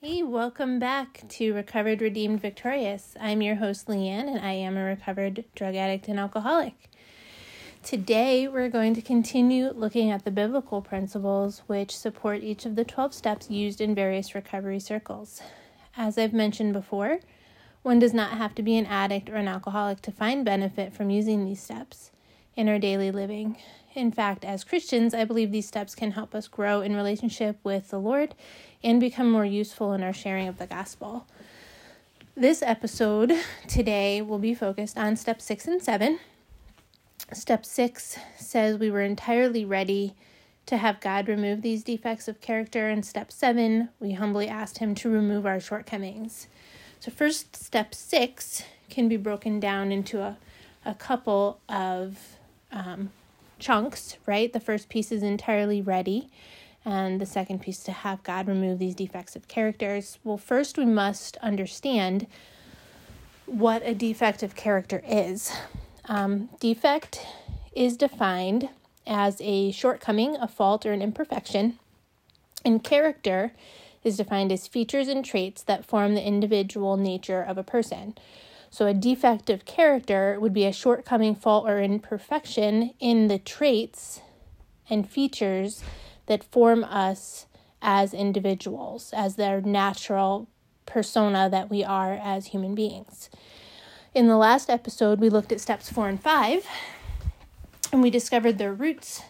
Hey, welcome back to Recovered, Redeemed, Victorious. I'm your host, Leanne, and I am a recovered drug addict and alcoholic. Today, we're going to continue looking at the biblical principles which support each of the 12 steps used in various recovery circles. As I've mentioned before, one does not have to be an addict or an alcoholic to find benefit from using these steps in our daily living. In fact, as Christians, I believe these steps can help us grow in relationship with the Lord and become more useful in our sharing of the gospel. This episode today will be focused on step six and seven. Step six says we were entirely ready to have God remove these defects of character. And step seven, we humbly asked Him to remove our shortcomings. So, first, step six can be broken down into a, a couple of um, chunks, right? The first piece is entirely ready and the second piece to have God remove these defects of characters. Well, first we must understand what a defect of character is. Um, defect is defined as a shortcoming, a fault, or an imperfection, and character is defined as features and traits that form the individual nature of a person. So, a defect of character would be a shortcoming, fault, or imperfection in the traits and features that form us as individuals, as their natural persona that we are as human beings. In the last episode, we looked at steps four and five, and we discovered the roots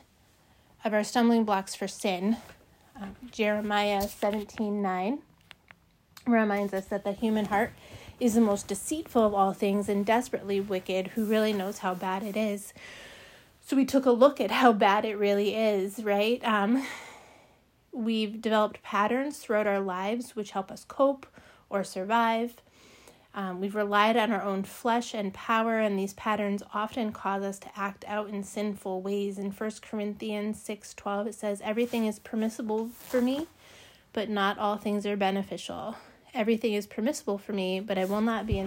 of our stumbling blocks for sin. Um, Jeremiah 17 9 reminds us that the human heart is the most deceitful of all things and desperately wicked. Who really knows how bad it is? So we took a look at how bad it really is, right? Um, we've developed patterns throughout our lives which help us cope or survive. Um, we've relied on our own flesh and power, and these patterns often cause us to act out in sinful ways. In 1 Corinthians 6:12 it says everything is permissible for me, but not all things are beneficial. Everything is permissible for me, but I will not be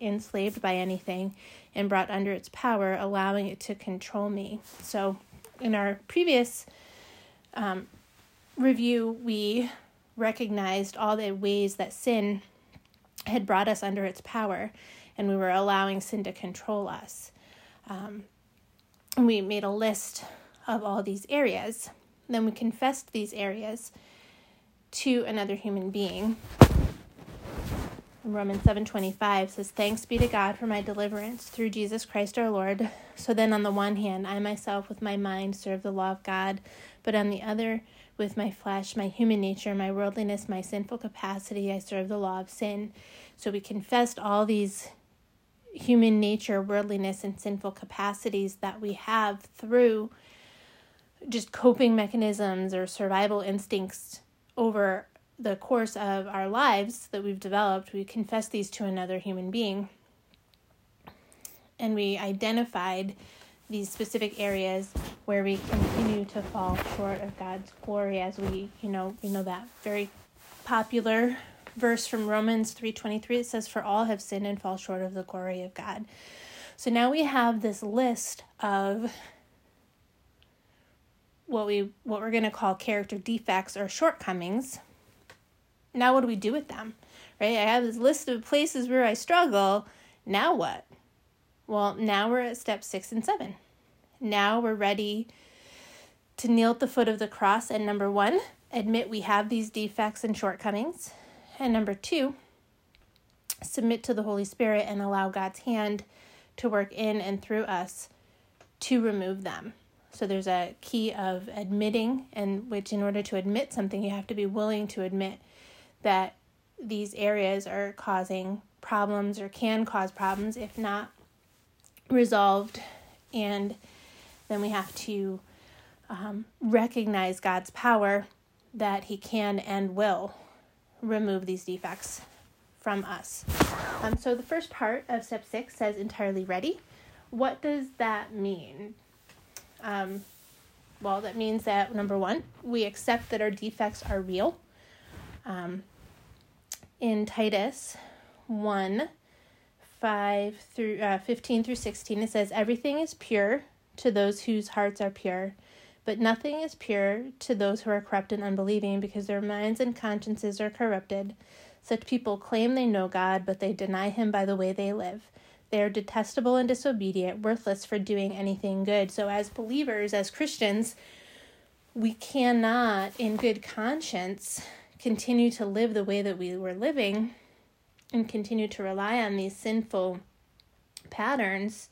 enslaved by anything and brought under its power, allowing it to control me. So, in our previous um, review, we recognized all the ways that sin had brought us under its power, and we were allowing sin to control us. Um, and we made a list of all these areas. Then we confessed these areas to another human being Romans 7:25 says thanks be to God for my deliverance through Jesus Christ our Lord. So then on the one hand I myself with my mind serve the law of God, but on the other with my flesh, my human nature, my worldliness, my sinful capacity, I serve the law of sin. So we confessed all these human nature, worldliness and sinful capacities that we have through just coping mechanisms or survival instincts over the course of our lives that we've developed, we confess these to another human being. And we identified these specific areas where we continue to fall short of God's glory as we, you know, you know that very popular verse from Romans 3:23 it says for all have sinned and fall short of the glory of God. So now we have this list of what we what we're going to call character defects or shortcomings now what do we do with them? Right? I have this list of places where I struggle. Now what? Well, now we're at step six and seven. Now we're ready to kneel at the foot of the cross and number one, admit we have these defects and shortcomings. And number two, submit to the Holy Spirit and allow God's hand to work in and through us to remove them. So there's a key of admitting, and which in order to admit something, you have to be willing to admit that these areas are causing problems or can cause problems if not resolved. And then we have to um, recognize God's power that He can and will remove these defects from us. Um, so the first part of step six says entirely ready. What does that mean? Um, well, that means that number one, we accept that our defects are real. Um, in Titus 1 5 through uh, 15 through 16, it says, Everything is pure to those whose hearts are pure, But nothing is pure to those who are corrupt and unbelieving, because their minds and consciences are corrupted. Such people claim they know God, but they deny Him by the way they live. They are detestable and disobedient, worthless for doing anything good. So, as believers, as Christians, we cannot, in good conscience, continue to live the way that we were living and continue to rely on these sinful patterns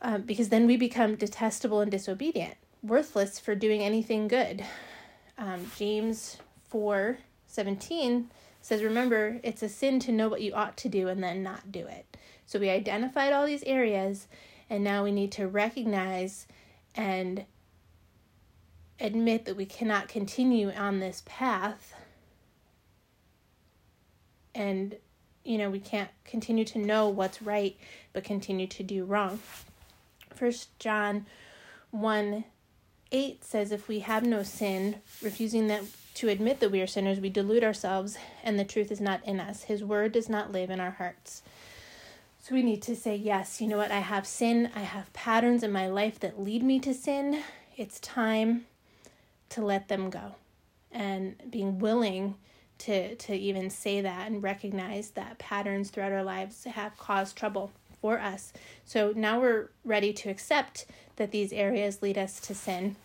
uh, because then we become detestable and disobedient, worthless for doing anything good. Um, James 4 17 says, Remember, it's a sin to know what you ought to do and then not do it. So we identified all these areas, and now we need to recognize and admit that we cannot continue on this path. And you know we can't continue to know what's right but continue to do wrong. First john 1 8 says if we have no sin refusing that to admit that we are sinners we delude ourselves and the truth is not in us. His word does not live in our hearts. So we need to say yes you know what? I have sin. I have patterns in my life that lead me to sin. It's time to let them go and being willing to to even say that and recognize that patterns throughout our lives have caused trouble for us. So now we're ready to accept that these areas lead us to sin,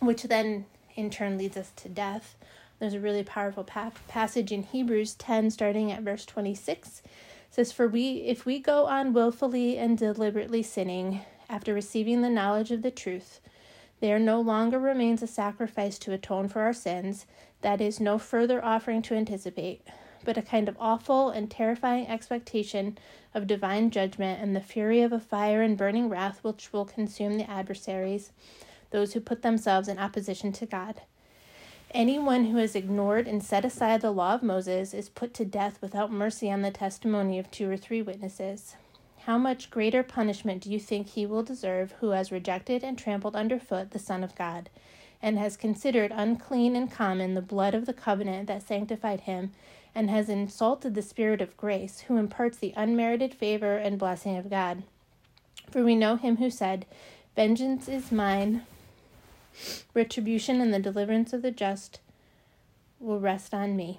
which then in turn leads us to death. There's a really powerful pa- passage in Hebrews 10 starting at verse 26 says for we if we go on willfully and deliberately sinning after receiving the knowledge of the truth there no longer remains a sacrifice to atone for our sins, that is, no further offering to anticipate, but a kind of awful and terrifying expectation of divine judgment and the fury of a fire and burning wrath which will consume the adversaries, those who put themselves in opposition to God. Anyone who has ignored and set aside the law of Moses is put to death without mercy on the testimony of two or three witnesses. How much greater punishment do you think he will deserve who has rejected and trampled underfoot the Son of God, and has considered unclean and common the blood of the covenant that sanctified him, and has insulted the Spirit of grace, who imparts the unmerited favor and blessing of God? For we know him who said, Vengeance is mine, retribution and the deliverance of the just will rest on me.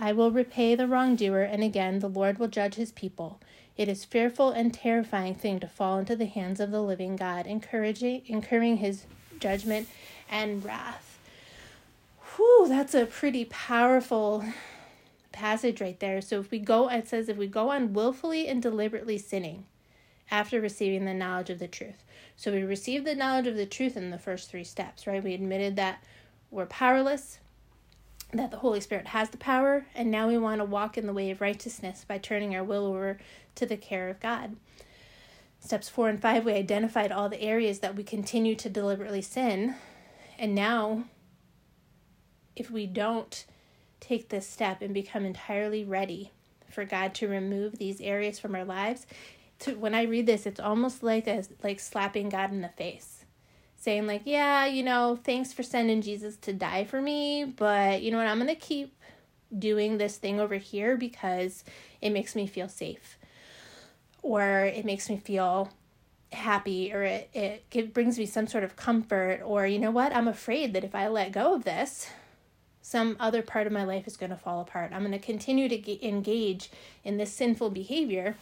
I will repay the wrongdoer, and again the Lord will judge his people. It is fearful and terrifying thing to fall into the hands of the living God, encouraging incurring his judgment and wrath. Whew, that's a pretty powerful passage right there. So if we go, it says if we go on willfully and deliberately sinning after receiving the knowledge of the truth. So we received the knowledge of the truth in the first three steps, right? We admitted that we're powerless, that the Holy Spirit has the power, and now we want to walk in the way of righteousness by turning our will over to the care of God. Steps four and five, we identified all the areas that we continue to deliberately sin, and now, if we don't take this step and become entirely ready for God to remove these areas from our lives, to, when I read this, it's almost like a like slapping God in the face saying like, yeah, you know, thanks for sending Jesus to die for me, but you know what, I'm going to keep doing this thing over here because it makes me feel safe or it makes me feel happy or it, it, it brings me some sort of comfort or you know what? I'm afraid that if i let go of this some other part of my life is going to fall apart. I'm going to continue to get, engage in this sinful behavior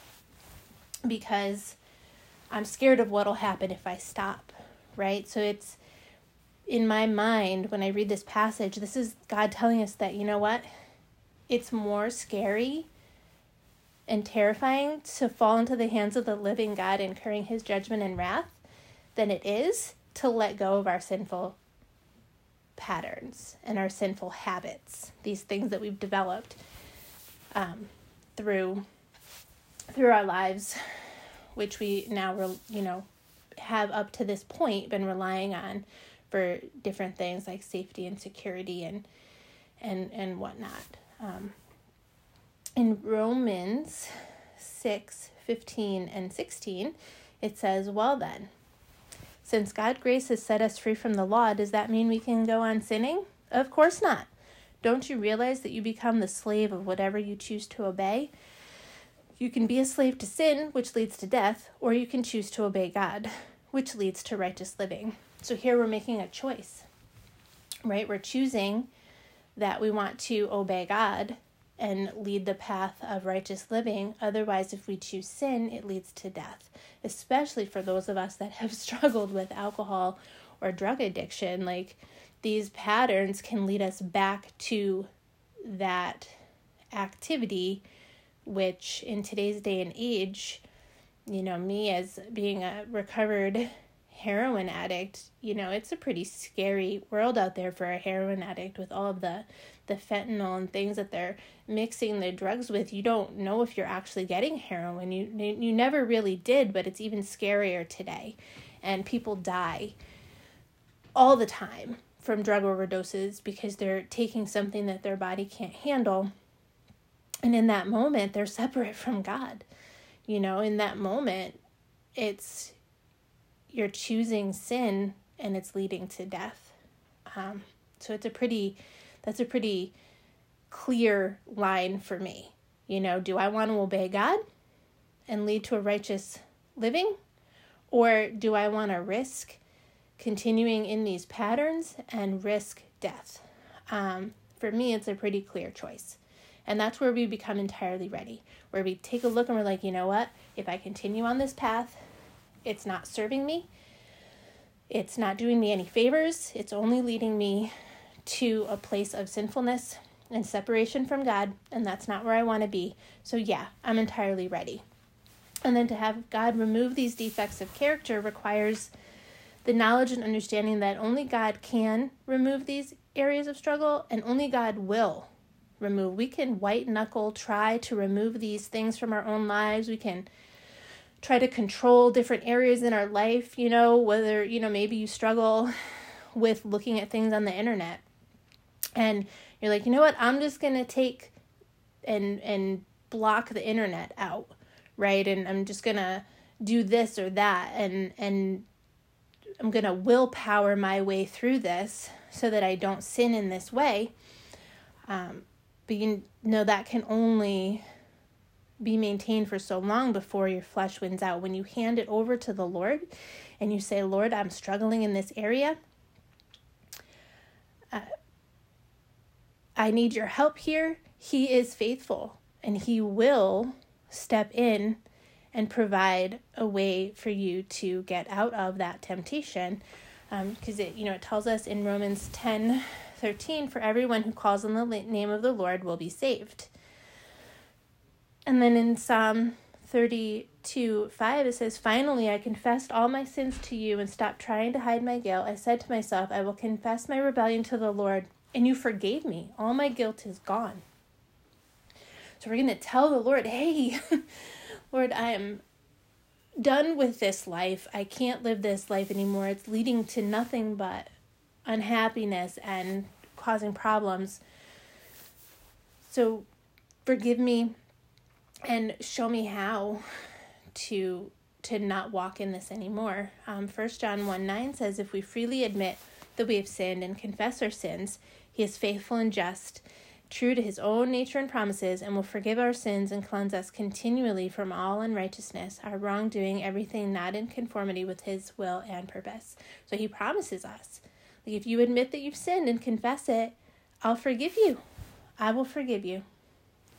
because i'm scared of what'll happen if i stop right? So it's in my mind when I read this passage, this is God telling us that, you know what? It's more scary and terrifying to fall into the hands of the living God, incurring his judgment and wrath, than it is to let go of our sinful patterns and our sinful habits, these things that we've developed um, through through our lives, which we now, you know, have up to this point been relying on for different things like safety and security and and and whatnot. Um, in Romans 6, 15 and 16, it says, Well then, since God grace has set us free from the law, does that mean we can go on sinning? Of course not. Don't you realize that you become the slave of whatever you choose to obey? You can be a slave to sin, which leads to death, or you can choose to obey God, which leads to righteous living. So here we're making a choice, right? We're choosing that we want to obey God and lead the path of righteous living. Otherwise, if we choose sin, it leads to death, especially for those of us that have struggled with alcohol or drug addiction. Like these patterns can lead us back to that activity, which in today's day and age, you know, me as being a recovered heroin addict, you know, it's a pretty scary world out there for a heroin addict with all of the the fentanyl and things that they're mixing the drugs with. You don't know if you're actually getting heroin. You you never really did, but it's even scarier today. And people die all the time from drug overdoses because they're taking something that their body can't handle. And in that moment, they're separate from God. You know, in that moment, it's you're choosing sin and it's leading to death. Um, so it's a pretty, that's a pretty clear line for me. You know, do I want to obey God and lead to a righteous living? Or do I want to risk continuing in these patterns and risk death? Um, for me, it's a pretty clear choice. And that's where we become entirely ready, where we take a look and we're like, you know what? If I continue on this path, it's not serving me. It's not doing me any favors. It's only leading me to a place of sinfulness and separation from God, and that's not where I want to be. So, yeah, I'm entirely ready. And then to have God remove these defects of character requires the knowledge and understanding that only God can remove these areas of struggle and only God will remove. We can white knuckle try to remove these things from our own lives. We can try to control different areas in our life, you know, whether, you know, maybe you struggle with looking at things on the internet and you're like, "You know what? I'm just going to take and and block the internet out." Right? And I'm just going to do this or that and and I'm going to willpower my way through this so that I don't sin in this way. Um, but you know that can only be maintained for so long before your flesh wins out. When you hand it over to the Lord and you say, Lord, I'm struggling in this area. Uh, I need your help here. He is faithful and He will step in and provide a way for you to get out of that temptation. Because um, it, you know, it tells us in Romans 10 13, for everyone who calls on the name of the Lord will be saved. And then in Psalm 32 5, it says, Finally, I confessed all my sins to you and stopped trying to hide my guilt. I said to myself, I will confess my rebellion to the Lord, and you forgave me. All my guilt is gone. So we're going to tell the Lord, Hey, Lord, I am done with this life. I can't live this life anymore. It's leading to nothing but unhappiness and causing problems. So forgive me and show me how to to not walk in this anymore. Um, 1 John 1 9 says, If we freely admit that we have sinned and confess our sins, he is faithful and just, true to his own nature and promises, and will forgive our sins and cleanse us continually from all unrighteousness, our wrongdoing, everything not in conformity with his will and purpose. So he promises us. Like if you admit that you've sinned and confess it, I'll forgive you. I will forgive you.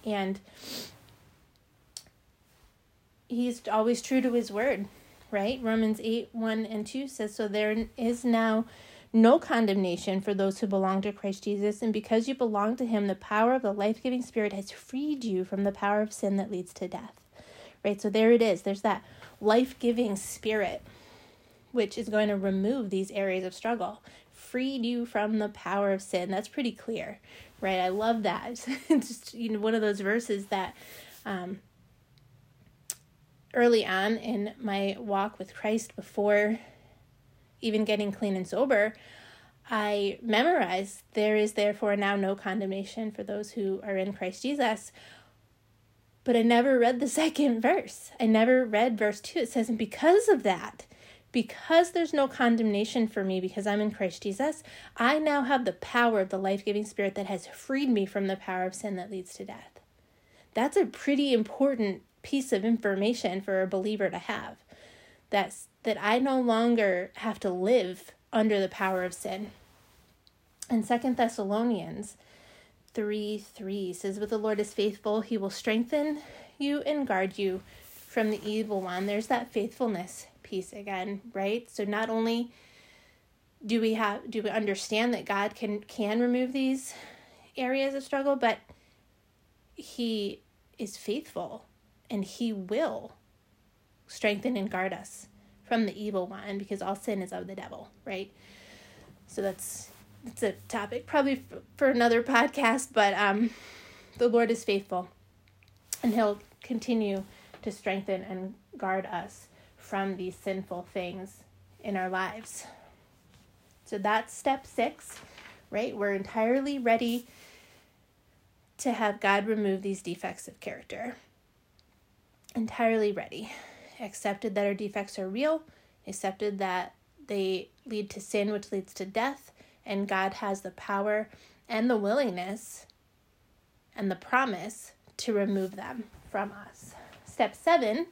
And he's always true to his word, right? Romans 8 1 and 2 says, So there is now no condemnation for those who belong to Christ Jesus, and because you belong to him, the power of the life giving spirit has freed you from the power of sin that leads to death, right? So there it is. There's that life giving spirit, which is going to remove these areas of struggle, freed you from the power of sin. That's pretty clear, right? I love that. it's just, you know, one of those verses that, um, early on in my walk with Christ before even getting clean and sober, I memorized there is therefore now no condemnation for those who are in Christ Jesus. But I never read the second verse. I never read verse 2. It says, and because of that, because there's no condemnation for me because I'm in Christ Jesus, I now have the power of the life giving spirit that has freed me from the power of sin that leads to death. That's a pretty important piece of information for a believer to have. That's that I no longer have to live under the power of sin. And Second Thessalonians 3 3 says, But the Lord is faithful, he will strengthen you and guard you from the evil one. There's that faithfulness piece again, right? So not only do we have do we understand that God can can remove these areas of struggle, but he is faithful and he will strengthen and guard us from the evil one because all sin is of the devil, right? So that's it's a topic probably for another podcast, but um the Lord is faithful and he'll continue to strengthen and guard us from these sinful things in our lives. So that's step 6, right? We're entirely ready to have God remove these defects of character. Entirely ready. Accepted that our defects are real, accepted that they lead to sin, which leads to death, and God has the power and the willingness and the promise to remove them from us. Step seven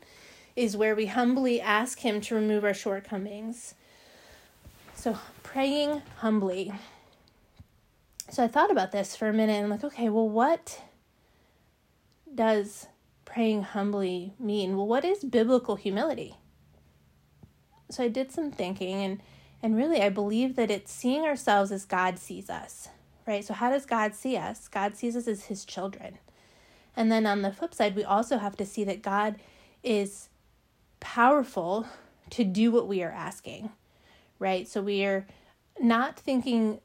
is where we humbly ask Him to remove our shortcomings. So, praying humbly. So I thought about this for a minute and like, okay, well, what does praying humbly mean? Well, what is biblical humility? So I did some thinking and and really I believe that it's seeing ourselves as God sees us. Right? So how does God see us? God sees us as his children. And then on the flip side, we also have to see that God is powerful to do what we are asking. Right? So we are not thinking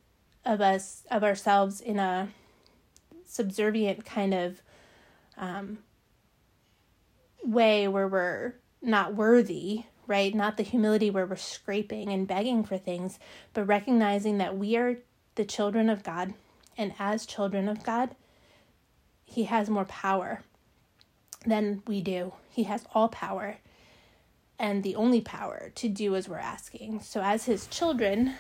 of us of ourselves in a subservient kind of um, way where we're not worthy right not the humility where we're scraping and begging for things but recognizing that we are the children of god and as children of god he has more power than we do he has all power and the only power to do as we're asking so as his children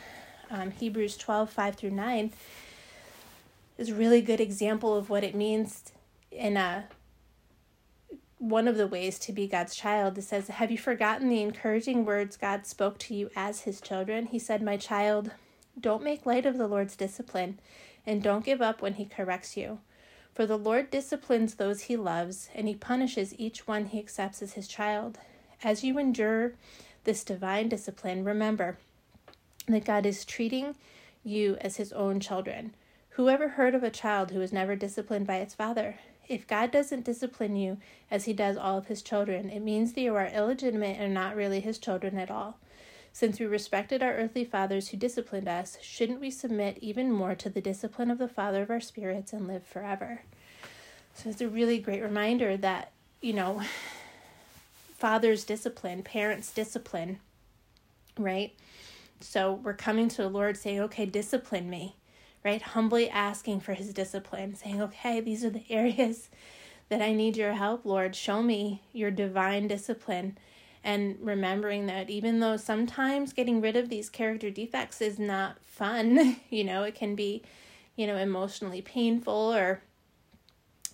um, Hebrews 12 5 through 9 is a really good example of what it means in a one of the ways to be God's child. It says, Have you forgotten the encouraging words God spoke to you as his children? He said, My child, don't make light of the Lord's discipline, and don't give up when he corrects you. For the Lord disciplines those he loves, and he punishes each one he accepts as his child. As you endure this divine discipline, remember that God is treating you as his own children. Whoever heard of a child who was never disciplined by its father? If God doesn't discipline you as he does all of his children, it means that you are illegitimate and not really his children at all. Since we respected our earthly fathers who disciplined us, shouldn't we submit even more to the discipline of the Father of our spirits and live forever? So it's a really great reminder that, you know, fathers discipline, parents discipline, right? So we're coming to the Lord saying, okay, discipline me, right? Humbly asking for his discipline, saying, okay, these are the areas that I need your help, Lord. Show me your divine discipline. And remembering that even though sometimes getting rid of these character defects is not fun, you know, it can be, you know, emotionally painful or,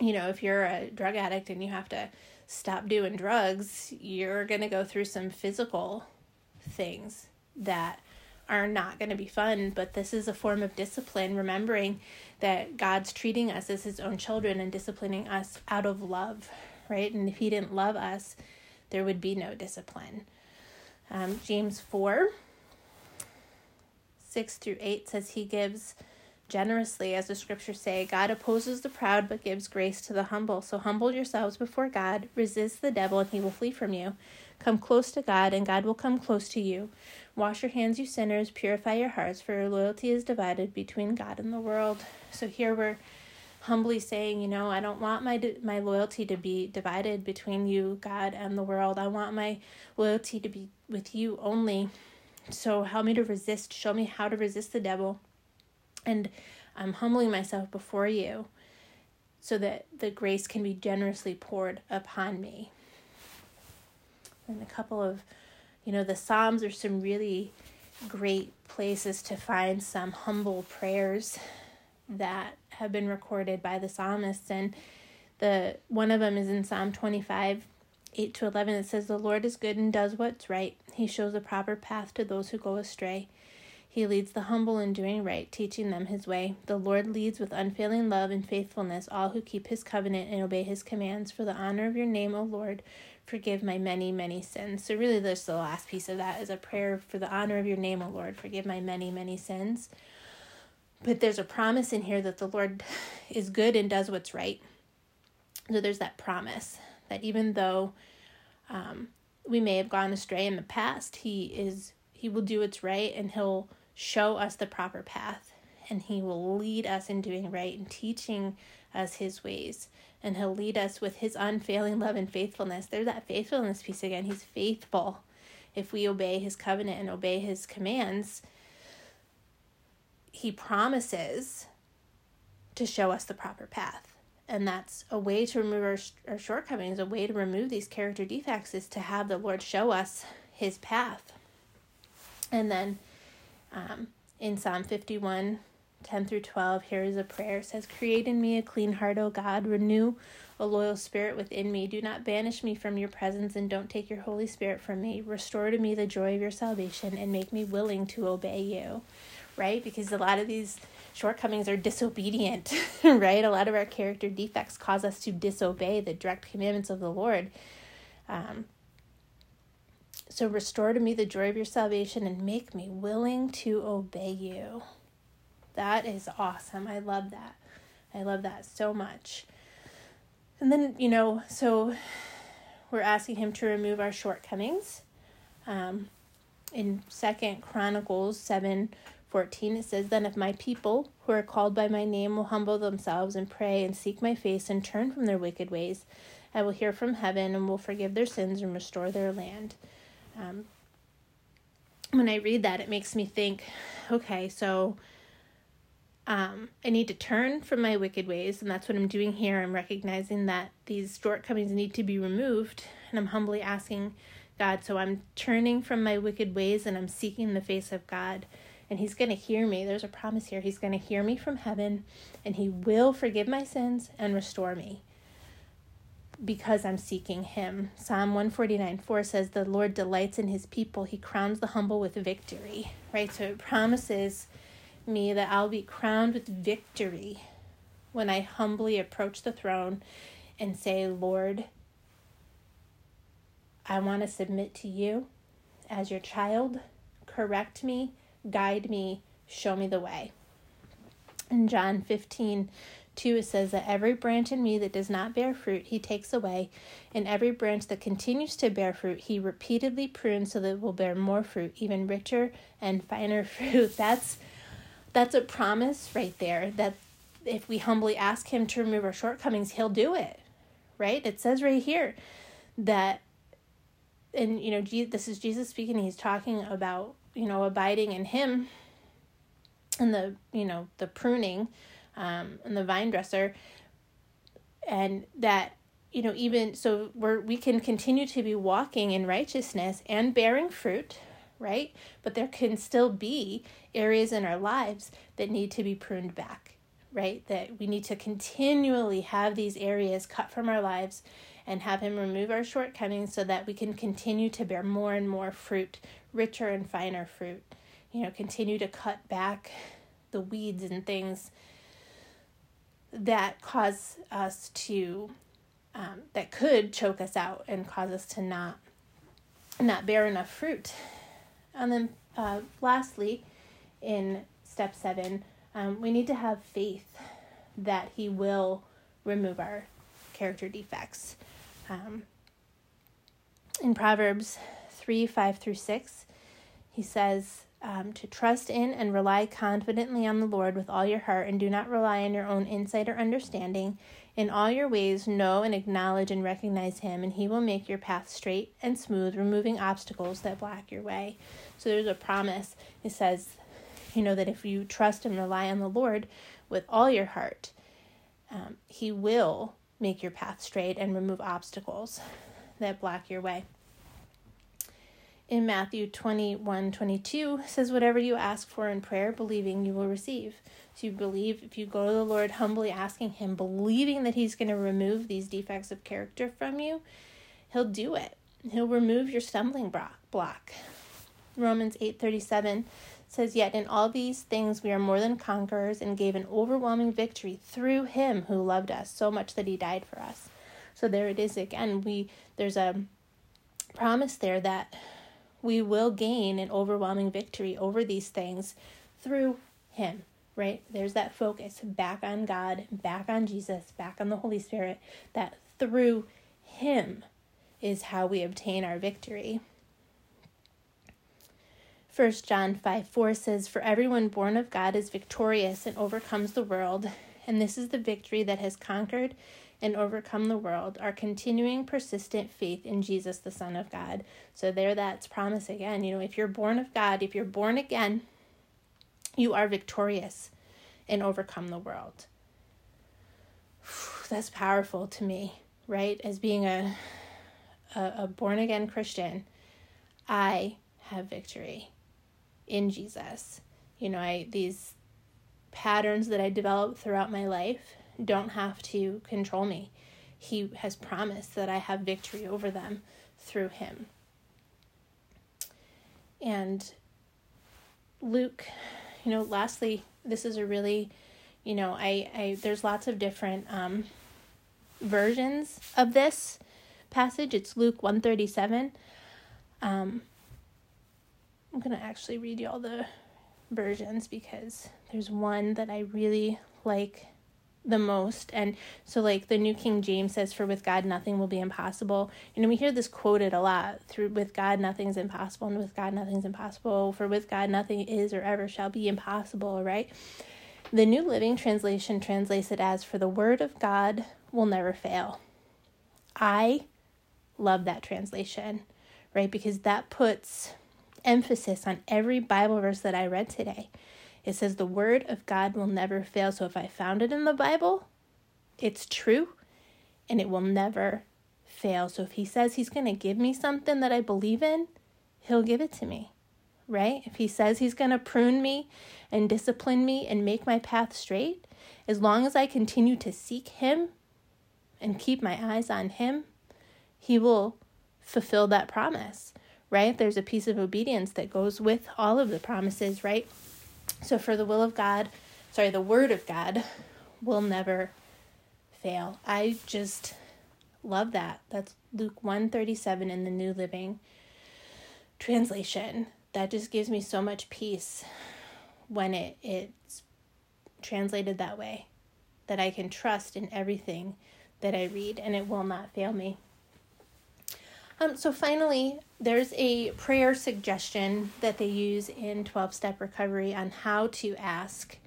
you know, if you're a drug addict and you have to stop doing drugs, you're going to go through some physical things that are not going to be fun, but this is a form of discipline, remembering that God's treating us as his own children and disciplining us out of love, right? And if he didn't love us, there would be no discipline. Um, James 4 6 through 8 says he gives generously, as the scriptures say. God opposes the proud but gives grace to the humble. So humble yourselves before God, resist the devil, and he will flee from you. Come close to God, and God will come close to you. Wash your hands, you sinners, purify your hearts, for your loyalty is divided between God and the world. So here we're humbly saying, you know, I don't want my my loyalty to be divided between you, God, and the world. I want my loyalty to be with you only. So help me to resist. Show me how to resist the devil. And I'm humbling myself before you so that the grace can be generously poured upon me. And a couple of you know, the Psalms are some really great places to find some humble prayers that have been recorded by the psalmists and the one of them is in Psalm 25 8 to 11, it says, The Lord is good and does what's right. He shows a proper path to those who go astray. He leads the humble in doing right, teaching them his way. The Lord leads with unfailing love and faithfulness all who keep his covenant and obey his commands. For the honor of your name, O Lord, forgive my many, many sins. So, really, there's the last piece of that is a prayer for the honor of your name, O Lord, forgive my many, many sins. But there's a promise in here that the Lord is good and does what's right. So, there's that promise that even though um, we may have gone astray in the past, He is He will do what's right and He'll show us the proper path and He will lead us in doing right and teaching us His ways. And He'll lead us with His unfailing love and faithfulness. There's that faithfulness piece again. He's faithful. If we obey His covenant and obey His commands, He promises to show us the proper path and that's a way to remove our, our shortcomings a way to remove these character defects is to have the lord show us his path and then um, in psalm 51 10 through 12 here is a prayer. It says create in me a clean heart o god. Renew a loyal spirit within me. Do not banish me from your presence and don't take your holy spirit from me. Restore to me the joy of your salvation and make me willing to obey you. Right? Because a lot of these shortcomings are disobedient, right? A lot of our character defects cause us to disobey the direct commandments of the Lord. Um, so restore to me the joy of your salvation and make me willing to obey you. That is awesome. I love that. I love that so much. And then, you know, so we're asking him to remove our shortcomings. Um, in Second Chronicles 7 14, it says, Then if my people, who are called by my name, will humble themselves and pray and seek my face and turn from their wicked ways, I will hear from heaven and will forgive their sins and restore their land. Um, when I read that, it makes me think, okay, so um, I need to turn from my wicked ways, and that's what I'm doing here. I'm recognizing that these shortcomings need to be removed, and I'm humbly asking God. So I'm turning from my wicked ways and I'm seeking the face of God and he's going to hear me. There's a promise here. He's going to hear me from heaven and he will forgive my sins and restore me because I'm seeking him. Psalm 149 4 says, The Lord delights in his people. He crowns the humble with victory, right? So it promises me that I'll be crowned with victory when I humbly approach the throne and say, Lord, I want to submit to you as your child. Correct me guide me, show me the way. In John 15, 2, it says that every branch in me that does not bear fruit, he takes away, and every branch that continues to bear fruit, he repeatedly prunes so that it will bear more fruit, even richer and finer fruit. That's that's a promise right there that if we humbly ask him to remove our shortcomings, he'll do it. Right? It says right here that and you know, this is Jesus speaking, he's talking about you know abiding in him and the you know the pruning um, and the vine dresser. And that you know even so we're we can continue to be walking in righteousness and bearing fruit right? But there can still be areas in our lives that need to be pruned back right? That we need to continually have these areas cut from our lives and have him remove our shortcomings so that we can continue to bear more and more fruit richer and finer fruit. You know, continue to cut back the weeds and things that cause us to um, that could choke us out and cause us to not not bear enough fruit. And then uh, lastly, in step seven, um, we need to have faith that He will remove our character defects. Um, in Proverbs 3 5 through 6, he says um, to trust in and rely confidently on the Lord with all your heart and do not rely on your own insight or understanding. In all your ways, know and acknowledge and recognize Him, and He will make your path straight and smooth, removing obstacles that block your way. So there's a promise. It says, you know, that if you trust and rely on the Lord with all your heart, um, He will make your path straight and remove obstacles that block your way in Matthew 21 22 says, Whatever you ask for in prayer, believing you will receive. So you believe, if you go to the Lord humbly asking Him, believing that He's going to remove these defects of character from you, He'll do it. He'll remove your stumbling block. Romans 8:37 says yet in all these things we are more than conquerors and gave an overwhelming victory through him who loved us so much that he died for us. So there it is again. We there's a promise there that we will gain an overwhelming victory over these things through him, right? There's that focus back on God, back on Jesus, back on the Holy Spirit that through him is how we obtain our victory. 1 John 5 4 says, For everyone born of God is victorious and overcomes the world, and this is the victory that has conquered and overcome the world, our continuing persistent faith in Jesus, the Son of God. So, there that's promise again. You know, if you're born of God, if you're born again, you are victorious and overcome the world. That's powerful to me, right? As being a, a, a born again Christian, I have victory in Jesus. You know, I these patterns that I developed throughout my life don't have to control me. He has promised that I have victory over them through him. And Luke, you know, lastly, this is a really, you know, I, I there's lots of different um, versions of this passage. It's Luke 137. Um, I'm going to actually read you all the versions because there's one that I really like the most. And so, like, the New King James says, For with God nothing will be impossible. Know, we hear this quoted a lot through with God nothing's impossible, and with God nothing's impossible. For with God nothing is or ever shall be impossible, right? The New Living Translation translates it as, For the word of God will never fail. I love that translation, right? Because that puts emphasis on every Bible verse that I read today. It says the word of God will never fail. So if I found it in the Bible, it's true and it will never fail. So if he says he's going to give me something that I believe in, he'll give it to me, right? If he says he's going to prune me and discipline me and make my path straight, as long as I continue to seek him and keep my eyes on him, he will fulfill that promise right? There's a piece of obedience that goes with all of the promises, right? So for the will of God, sorry, the word of God will never fail. I just love that. That's Luke 137 in the New Living Translation. That just gives me so much peace when it it's translated that way that I can trust in everything that I read and it will not fail me. Um, so finally, there's a prayer suggestion that they use in 12 step recovery on how to ask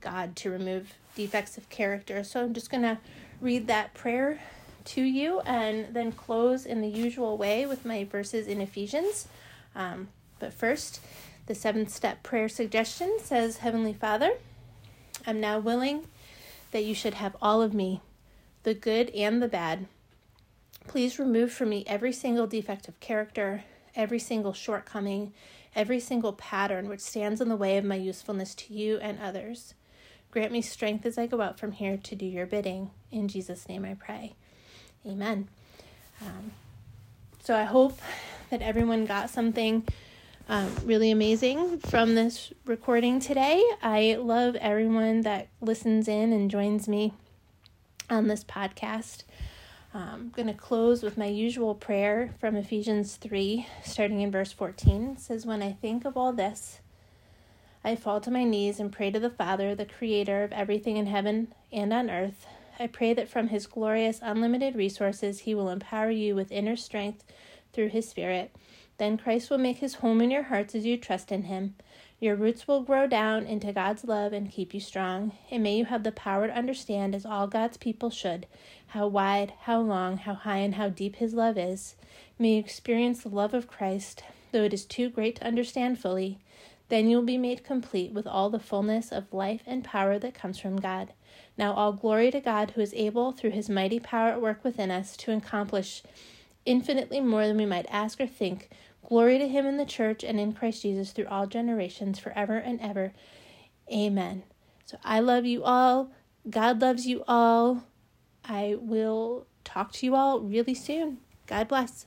God to remove defects of character. So I'm just going to read that prayer to you and then close in the usual way with my verses in Ephesians. Um, but first, the seventh step prayer suggestion says Heavenly Father, I'm now willing that you should have all of me, the good and the bad Please remove from me every single defect of character, every single shortcoming, every single pattern which stands in the way of my usefulness to you and others. Grant me strength as I go out from here to do your bidding. In Jesus' name I pray. Amen. Um, so I hope that everyone got something um, really amazing from this recording today. I love everyone that listens in and joins me on this podcast. I'm um, going to close with my usual prayer from Ephesians 3, starting in verse 14. It says, When I think of all this, I fall to my knees and pray to the Father, the creator of everything in heaven and on earth. I pray that from his glorious, unlimited resources, he will empower you with inner strength through his Spirit. Then Christ will make his home in your hearts as you trust in him. Your roots will grow down into God's love and keep you strong. And may you have the power to understand, as all God's people should, how wide, how long, how high, and how deep His love is. May you experience the love of Christ, though it is too great to understand fully. Then you will be made complete with all the fullness of life and power that comes from God. Now, all glory to God, who is able, through His mighty power at work within us, to accomplish infinitely more than we might ask or think Glory to him in the church and in Christ Jesus through all generations, forever and ever. Amen. So I love you all. God loves you all. I will talk to you all really soon. God bless.